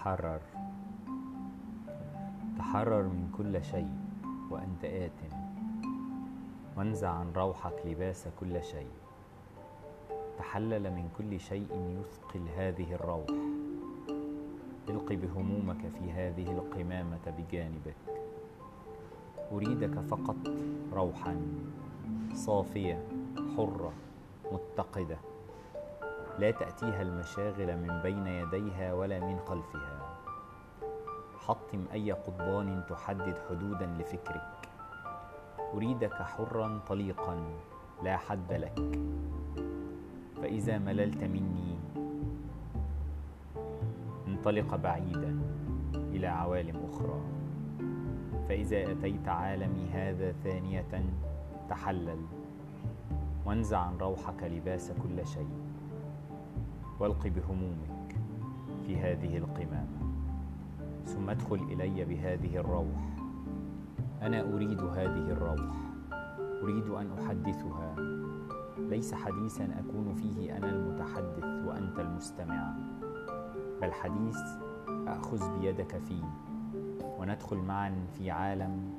تحرر. تحرر من كل شيء وأنت آت. وانزع عن روحك لباس كل شيء. تحلل من كل شيء يثقل هذه الروح. الق بهمومك في هذه القمامة بجانبك. أريدك فقط روحا صافية حرة متقدة. لا تأتيها المشاغل من بين يديها ولا من خلفها. حطم أي قضبان تحدد حدودا لفكرك. أريدك حرا طليقا لا حد لك. فإذا مللت مني انطلق بعيدا إلى عوالم أخرى. فإذا أتيت عالمي هذا ثانية تحلل وانزع عن روحك لباس كل شيء. والق بهمومك في هذه القمامة ثم ادخل إلي بهذه الروح. أنا أريد هذه الروح أريد أن أحدثها. ليس حديثا أكون فيه أنا المتحدث وأنت المستمع بل حديث أخذ بيدك فيه وندخل معا في عالم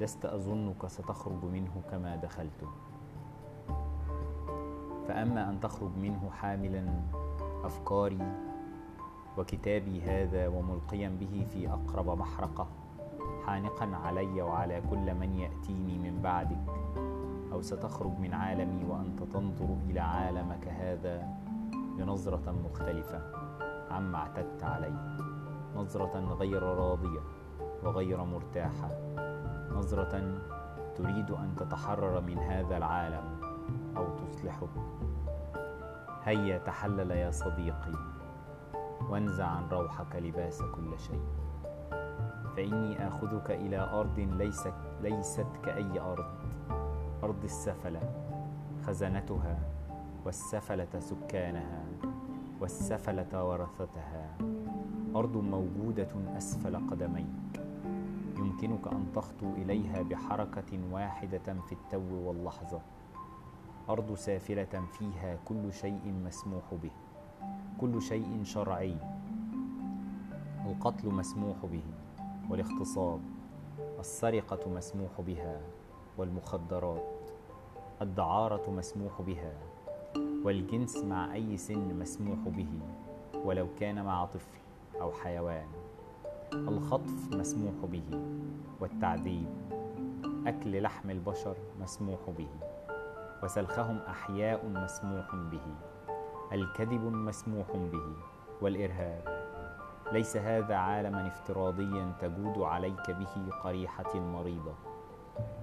لست أظنك ستخرج منه كما دخلته. فأما أن تخرج منه حاملا أفكاري وكتابي هذا وملقيا به في أقرب محرقة حانقا علي وعلى كل من يأتيني من بعدك أو ستخرج من عالمي وأنت تنظر إلى عالمك هذا بنظرة مختلفة عما اعتدت عليه نظرة غير راضية وغير مرتاحة نظرة تريد أن تتحرر من هذا العالم. أو تصلحه هيا تحلل يا صديقي وانزع عن روحك لباس كل شيء. فإني آخذك إلى أرض ليست, ليست كأي أرض أرض السفلة خزنتها والسفلة سكانها والسفلة ورثتها. أرض موجودة أسفل قدميك. يمكنك أن تخطو إليها بحركة واحدة في التو واللحظة. أرض سافلة فيها كل شيء مسموح به. كل شيء شرعي. القتل مسموح به والاغتصاب. السرقة مسموح بها والمخدرات. الدعارة مسموح بها والجنس مع أي سن مسموح به ولو كان مع طفل أو حيوان. الخطف مسموح به والتعذيب. أكل لحم البشر مسموح به. وسلخهم أحياء مسموح به. الكذب مسموح به والإرهاب. ليس هذا عالما افتراضيا تجود عليك به قريحتي المريضة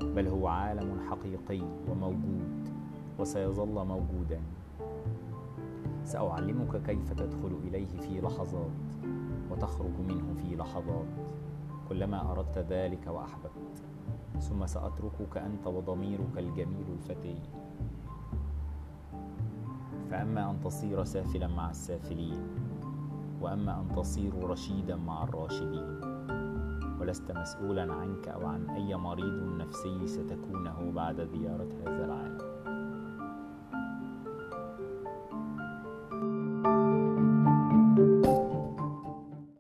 بل هو عالم حقيقي وموجود وسيظل موجودا. سأعلمك كيف تدخل إليه في لحظات وتخرج منه في لحظات كلما أردت ذلك وأحببت. ثم سأتركك أنت وضميرك الجميل الفتي فأما أن تصير سافلا مع السافلين وأما أن تصير رشيدا مع الراشدين. ولست مسؤولا عنك أو عن أي مريض نفسي ستكونه بعد زيارة هذا العالم.